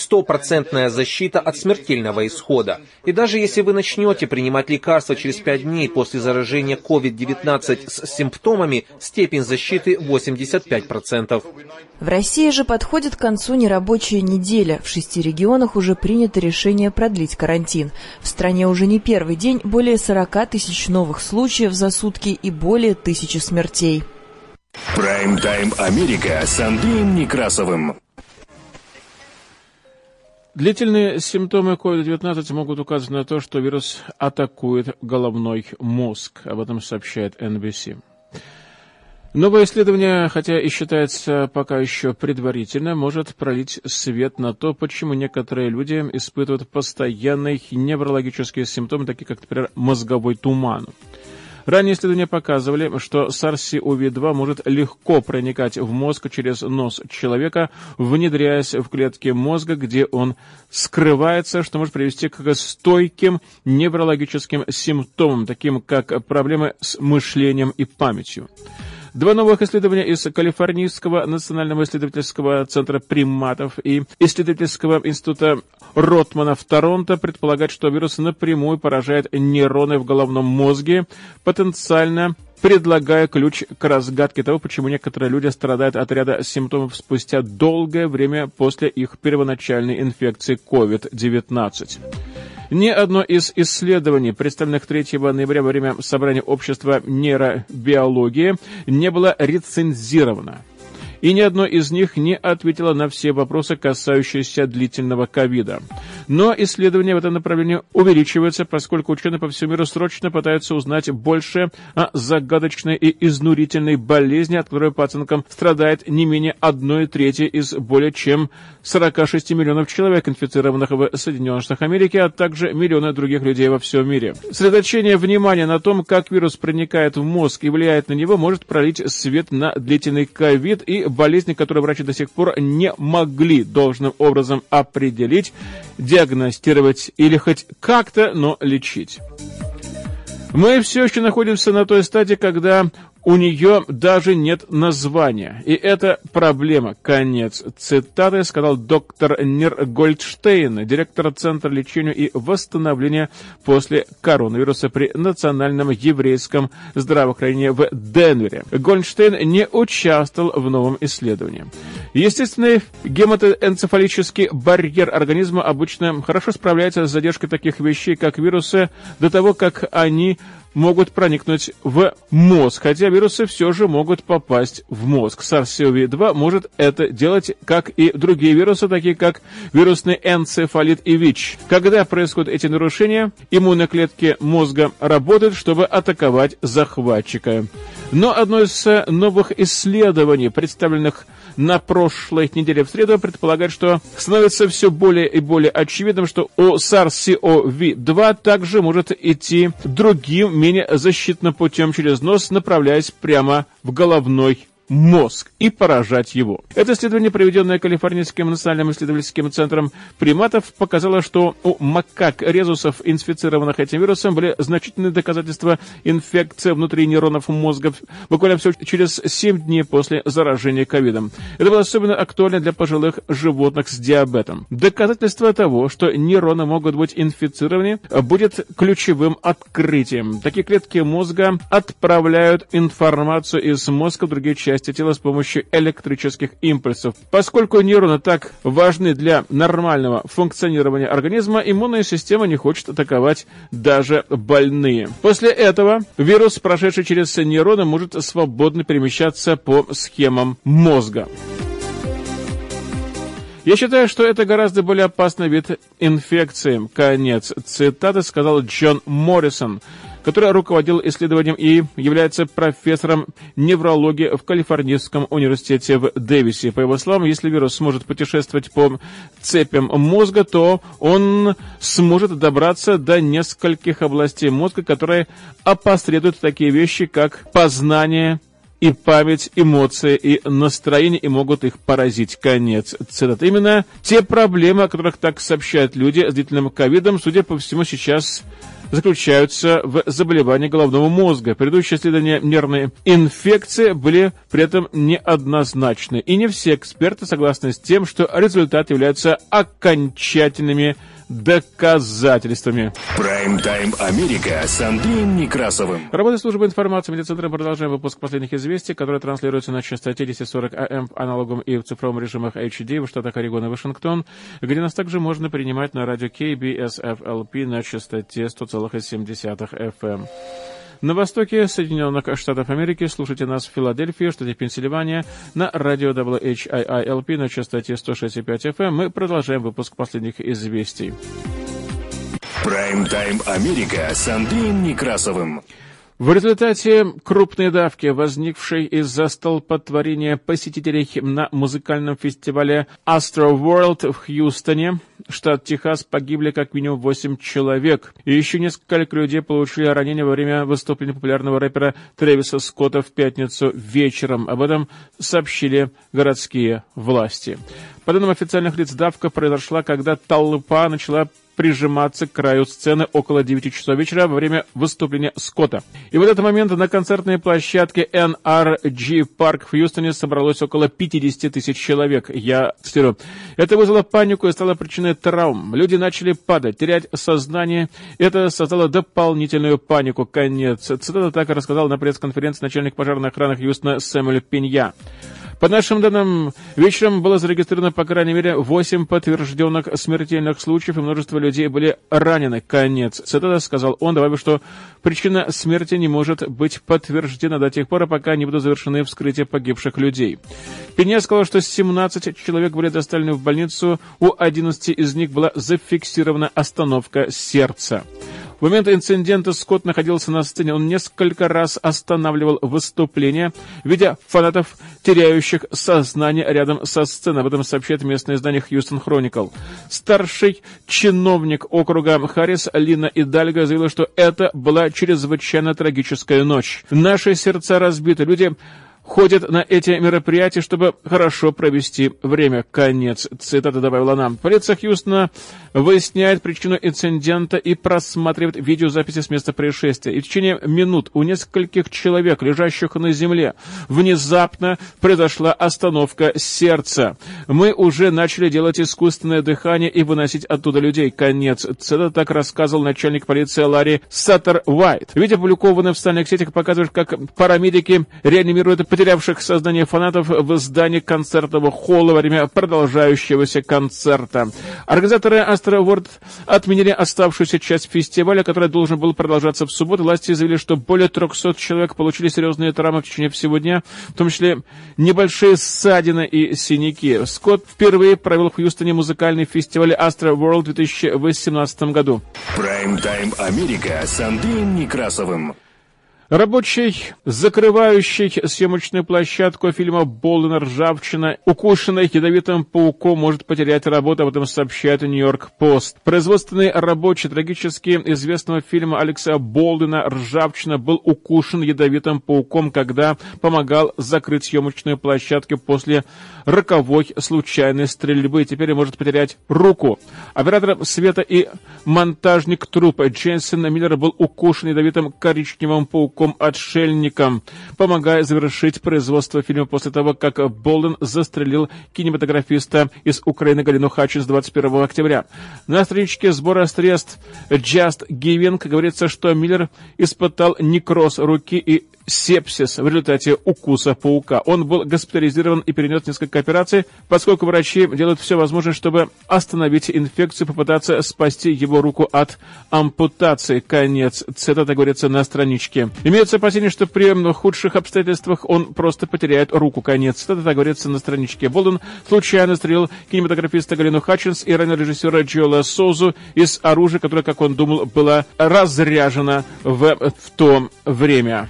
стопроцентная защита от смертельного исхода. И даже если вы начнете принимать лекарства через 5 дней после заражения COVID-19 с симптомами, степень защиты 85%. В России же подходит к концу нерабочая неделя. В шести регионах уже принято решение продлить карантин. В стране уже не первый день более 40 тысяч новых случаев за сутки и более тысячи смертей. Прайм-тайм Америка с Андреем Некрасовым. Длительные симптомы COVID-19 могут указывать на то, что вирус атакует головной мозг. Об этом сообщает NBC. Новое исследование, хотя и считается пока еще предварительно, может пролить свет на то, почему некоторые люди испытывают постоянные неврологические симптомы, такие как, например, мозговой туман. Ранние исследования показывали, что SARS-CoV-2 может легко проникать в мозг через нос человека, внедряясь в клетки мозга, где он скрывается, что может привести к стойким неврологическим симптомам, таким как проблемы с мышлением и памятью. Два новых исследования из Калифорнийского национального исследовательского центра приматов и исследовательского института Ротмана в Торонто предполагают, что вирус напрямую поражает нейроны в головном мозге, потенциально предлагая ключ к разгадке того, почему некоторые люди страдают от ряда симптомов спустя долгое время после их первоначальной инфекции COVID-19. Ни одно из исследований, представленных 3 ноября во время собрания общества нейробиологии, не было рецензировано и ни одно из них не ответило на все вопросы, касающиеся длительного ковида. Но исследования в этом направлении увеличиваются, поскольку ученые по всему миру срочно пытаются узнать больше о загадочной и изнурительной болезни, от которой по оценкам страдает не менее одной трети из более чем 46 миллионов человек, инфицированных в Соединенных Штатах Америки, а также миллионы других людей во всем мире. Сосредоточение внимания на том, как вирус проникает в мозг и влияет на него, может пролить свет на длительный ковид и болезни, которые врачи до сих пор не могли должным образом определить, диагностировать или хоть как-то, но лечить. Мы все еще находимся на той стадии, когда у нее даже нет названия. И это проблема. Конец цитаты, сказал доктор Нир Гольдштейн, директор Центра лечения и восстановления после коронавируса при Национальном еврейском здравоохранении в Денвере. Гольдштейн не участвовал в новом исследовании. Естественный гематоэнцефалический барьер организма обычно хорошо справляется с задержкой таких вещей, как вирусы, до того, как они могут проникнуть в мозг, хотя вирусы все же могут попасть в мозг. SARS-CoV-2 может это делать, как и другие вирусы, такие как вирусный энцефалит и ВИЧ. Когда происходят эти нарушения, иммунные клетки мозга работают, чтобы атаковать захватчика. Но одно из новых исследований, представленных на прошлой неделе. В среду предполагает, что становится все более и более очевидным, что у SARS-CoV-2 также может идти другим, менее защитным путем через нос, направляясь прямо в головной мозг и поражать его. Это исследование, проведенное Калифорнийским национальным исследовательским центром приматов, показало, что у макак резусов, инфицированных этим вирусом, были значительные доказательства инфекции внутри нейронов мозга буквально все через 7 дней после заражения ковидом. Это было особенно актуально для пожилых животных с диабетом. Доказательство того, что нейроны могут быть инфицированы, будет ключевым открытием. Такие клетки мозга отправляют информацию из мозга в другие части тела с помощью электрических импульсов. Поскольку нейроны так важны для нормального функционирования организма, иммунная система не хочет атаковать даже больные. После этого вирус, прошедший через нейроны, может свободно перемещаться по схемам мозга. Я считаю, что это гораздо более опасный вид инфекции. Конец цитаты сказал Джон Моррисон, который руководил исследованием и является профессором неврологии в Калифорнийском университете в Дэвисе. По его словам, если вирус сможет путешествовать по цепям мозга, то он сможет добраться до нескольких областей мозга, которые опосредуют такие вещи, как познание, и память, эмоции и настроение и могут их поразить. Конец цитаты. Именно те проблемы, о которых так сообщают люди с длительным ковидом, судя по всему, сейчас заключаются в заболевании головного мозга. Предыдущие исследования нервной инфекции были при этом неоднозначны. И не все эксперты согласны с тем, что результаты являются окончательными доказательствами. Прайм-тайм Америка с Андреем Некрасовым. Работа службы информации медицинцентра продолжаем выпуск последних известий, которые транслируются на частоте 1040 АМ аналогом и в цифровом режимах HD в штатах Орегон и Вашингтон, где нас также можно принимать на радио KBSFLP на частоте 100,7 FM. На востоке Соединенных Штатов Америки слушайте нас в Филадельфии, штате Пенсильвания, на радио WHIILP на частоте 106,5 FM. Мы продолжаем выпуск последних известий. Прайм-тайм Америка с Андреем Некрасовым. В результате крупной давки, возникшей из-за столпотворения посетителей на музыкальном фестивале Astro World в Хьюстоне, штат Техас, погибли как минимум 8 человек. И еще несколько людей получили ранения во время выступления популярного рэпера Трэвиса Скотта в пятницу вечером. Об этом сообщили городские власти. По данным официальных лиц, давка произошла, когда толпа начала прижиматься к краю сцены около 9 часов вечера во время выступления Скотта. И в этот момент на концертной площадке NRG Park в Хьюстоне собралось около 50 тысяч человек. Я цитирую. Это вызвало панику и стало причиной травм. Люди начали падать, терять сознание. Это создало дополнительную панику. Конец. Цитата так рассказал на пресс-конференции начальник пожарной охраны Хьюстона Сэмюэль Пенья. По нашим данным, вечером было зарегистрировано, по крайней мере, 8 подтвержденных смертельных случаев, и множество людей были ранены. Конец. Цитата сказал он, добавив, что причина смерти не может быть подтверждена до тех пор, пока не будут завершены вскрытия погибших людей. Пеня сказал, что 17 человек были доставлены в больницу, у 11 из них была зафиксирована остановка сердца. В момент инцидента Скотт находился на сцене. Он несколько раз останавливал выступление, видя фанатов, теряющих сознание рядом со сценой. Об этом сообщает местное издание Хьюстон Хроникл. Старший чиновник округа Харрис Лина Идальго заявила, что это была чрезвычайно трагическая ночь. Наши сердца разбиты. Люди ходят на эти мероприятия, чтобы хорошо провести время. Конец цитаты добавила нам. Полиция Хьюстона выясняет причину инцидента и просматривает видеозаписи с места происшествия. И в течение минут у нескольких человек, лежащих на земле, внезапно произошла остановка сердца. Мы уже начали делать искусственное дыхание и выносить оттуда людей. Конец цитаты так рассказывал начальник полиции Ларри Саттер Уайт. Видео, опубликованное в социальных сетях, показывает, как парамедики реанимируют потерявших сознание фанатов в здании концертного холла во время продолжающегося концерта. Организаторы Астро Ворд отменили оставшуюся часть фестиваля, который должен был продолжаться в субботу. Власти заявили, что более 300 человек получили серьезные травмы в течение всего дня, в том числе небольшие ссадины и синяки. Скотт впервые провел в Хьюстоне музыкальный фестиваль Astro World в 2018 году. Прайм-тайм Америка с Андреем Некрасовым. Рабочий, закрывающий съемочную площадку фильма «Болден ржавчина», укушенный ядовитым пауком, может потерять работу, об этом сообщает «Нью-Йорк Пост». Производственный рабочий трагически известного фильма Алекса Болдена «Ржавчина» был укушен ядовитым пауком, когда помогал закрыть съемочную площадку после роковой случайной стрельбы. Теперь может потерять руку. Оператор света и монтажник трупа Джейсон Миллер был укушен ядовитым коричневым пауком пауком-отшельником, помогая завершить производство фильма после того, как Болден застрелил кинематографиста из Украины Галину Хатчинс 21 октября. На страничке сбора средств Just Giving говорится, что Миллер испытал некроз руки и сепсис в результате укуса паука. Он был госпитализирован и перенес несколько операций, поскольку врачи делают все возможное, чтобы остановить инфекцию, попытаться спасти его руку от ампутации. Конец цитата говорится на страничке. Имеется опасение, что при худших обстоятельствах он просто потеряет руку. Конец цитата говорится на страничке. Болден случайно стрелил кинематографиста Галину Хатчинс и ранее режиссера Джоэла Созу из оружия, которое, как он думал, было разряжено в, в то время.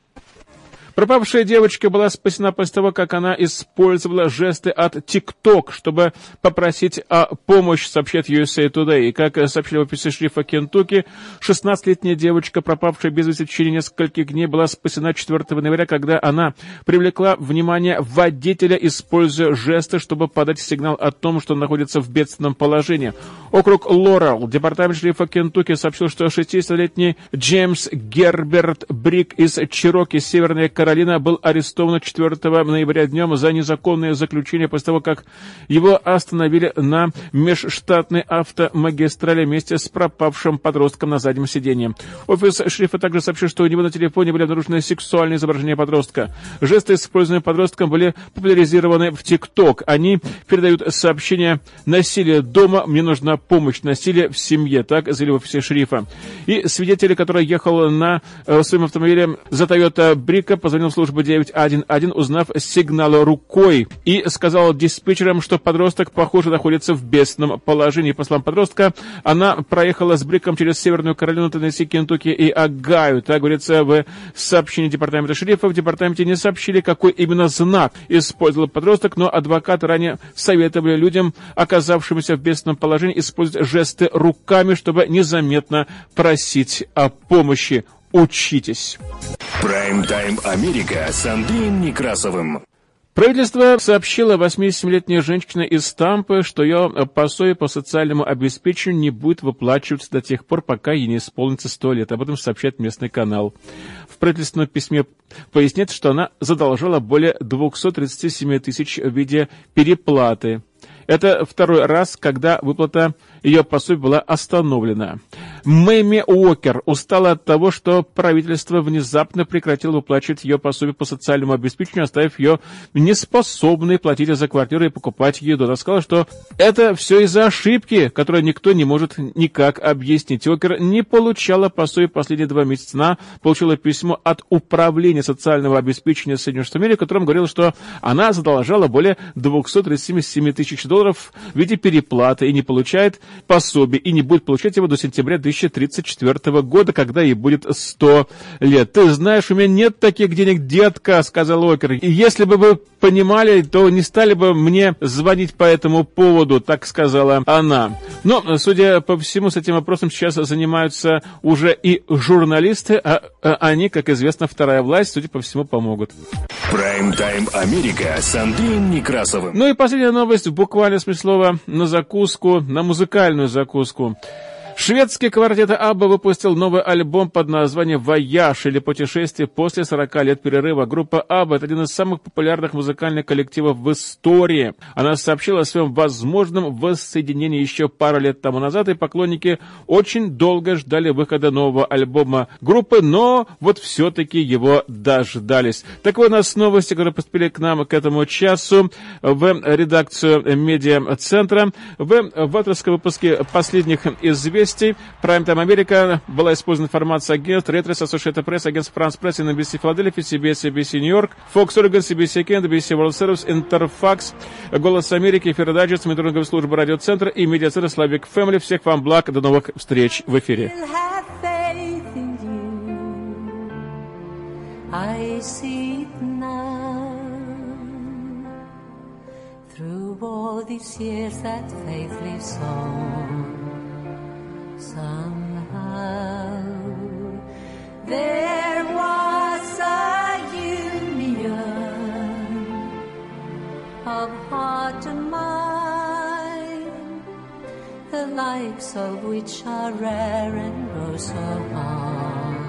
Пропавшая девочка была спасена после того, как она использовала жесты от TikTok, чтобы попросить о помощи, сообщает USA Today. И как сообщили в офисе шрифа Кентукки, 16-летняя девочка, пропавшая без вести в течение нескольких дней, была спасена 4 ноября, когда она привлекла внимание водителя, используя жесты, чтобы подать сигнал о том, что находится в бедственном положении. Округ Лорел, департамент шрифа Кентукки, сообщил, что 60-летний Джеймс Герберт Брик из Чироки, Северная Каролина был арестован 4 ноября днем за незаконное заключение после того, как его остановили на межштатной автомагистрали вместе с пропавшим подростком на заднем сиденье. Офис шрифа также сообщил, что у него на телефоне были обнаружены сексуальные изображения подростка. Жесты, использованные подростком, были популяризированы в ТикТок. Они передают сообщение «Насилие дома, мне нужна помощь, насилие в семье», так заявил в офисе шрифа. И свидетели, который ехал на э, своем автомобиле за Toyota Брика, позвонил в службу 911, узнав сигнал рукой, и сказал диспетчерам, что подросток, похоже, находится в бедственном положении. По словам подростка, она проехала с Бриком через Северную Каролину, Теннесси, Кентукки и Агаю. Так говорится в сообщении департамента шерифа. В департаменте не сообщили, какой именно знак использовал подросток, но адвокаты ранее советовали людям, оказавшимся в бедственном положении, использовать жесты руками, чтобы незаметно просить о помощи учитесь. Прайм-тайм Америка с Андреем Некрасовым. Правительство сообщило 87-летней женщине из Тампы, что ее пособие по социальному обеспечению не будет выплачиваться до тех пор, пока ей не исполнится 100 лет. Об этом сообщает местный канал. В правительственном письме поясняется, что она задолжала более 237 тысяч в виде переплаты. Это второй раз, когда выплата ее пособия была остановлена. Мэми Уокер устала от того, что правительство внезапно прекратило выплачивать ее пособие по социальному обеспечению, оставив ее неспособной платить за квартиру и покупать еду. Она сказала, что это все из-за ошибки, которую никто не может никак объяснить. Уокер не получала пособие последние два месяца. Она получила письмо от Управления социального обеспечения Соединенных Штатов Америки, в котором говорила, что она задолжала более 237 тысяч долларов в виде переплаты и не получает пособие и не будет получать его до сентября 2034 года, когда ей будет 100 лет. Ты знаешь, у меня нет таких денег, детка, сказал Окер. И если бы вы понимали, то не стали бы мне звонить по этому поводу, так сказала она. Но, судя по всему, с этим вопросом сейчас занимаются уже и журналисты, а, а они, как известно, вторая власть, судя по всему, помогут. Прайм-тайм Америка с Андреем Некрасовым. Ну и последняя новость, буквально смысле слова, на закуску, на музыкальную закуску. Шведский квартет ABBA выпустил новый альбом под названием «Voyage» или «Путешествие» после 40 лет перерыва. Группа ABBA – это один из самых популярных музыкальных коллективов в истории. Она сообщила о своем возможном воссоединении еще пару лет тому назад, и поклонники очень долго ждали выхода нового альбома группы, но вот все-таки его дождались. Такое у нас новости, которые поступили к нам к этому часу в редакцию медиа-центра. В, в авторском выпуске последних известий новостей. Prime Time Америка была использована информация агентств Ретрес, Associated Press, агентство France Press, NBC Филадельфия, CBS, CBC Нью-Йорк, Fox Oregon, CBC Kent, BBC World Service, Интерфакс, Голос Америки, Эфир Дайджест, Международная служба радиоцентра и медиацентр Slavic Family. Всех вам благ. До новых встреч в эфире. I see it now Through all these years that faith lives on Somehow There was a union Of heart and mind The likes of which are rare and oh so hard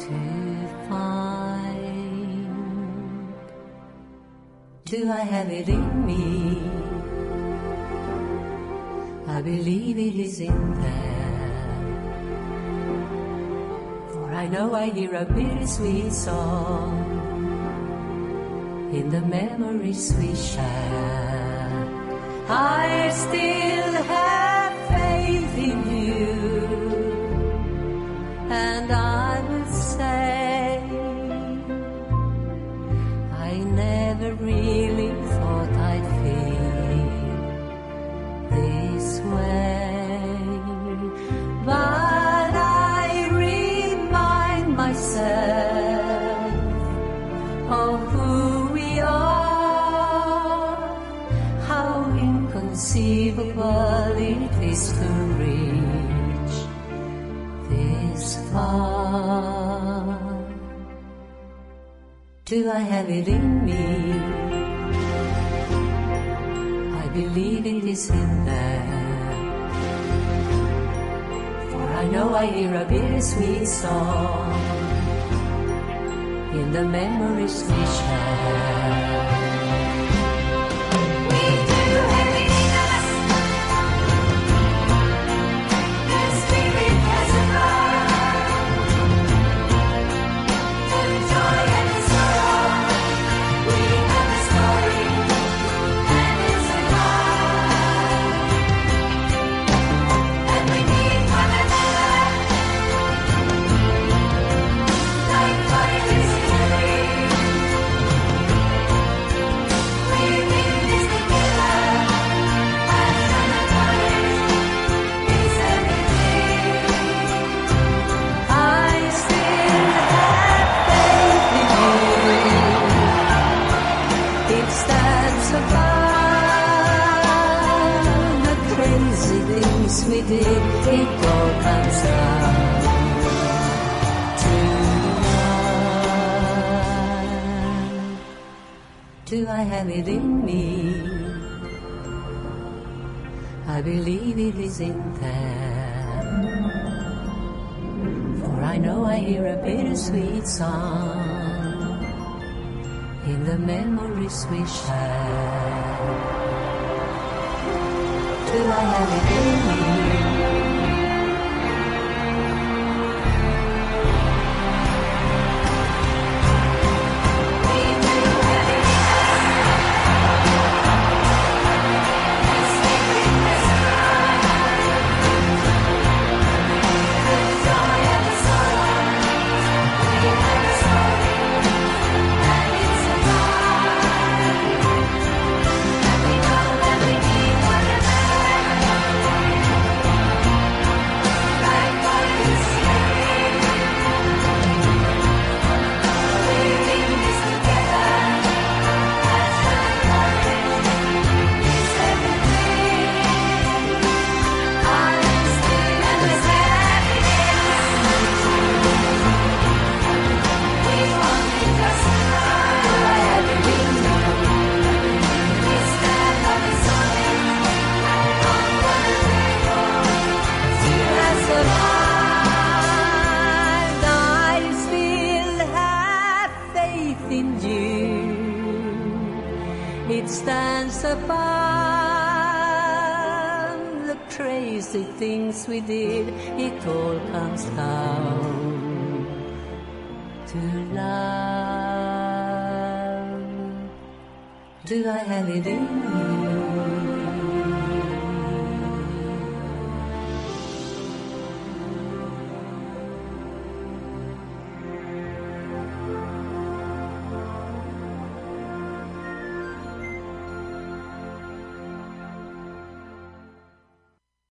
to find. Do I have it in me? I believe it is in there. For I know I hear a bittersweet song in the memories we share. I still have faith in you, and I Do I have it in me? I believe it is in there. For I know I hear a bittersweet song in the memories we share. Did, down. Do I have it in me? I believe it is in there. For I know I hear a bittersweet song in the memories we share to Miami.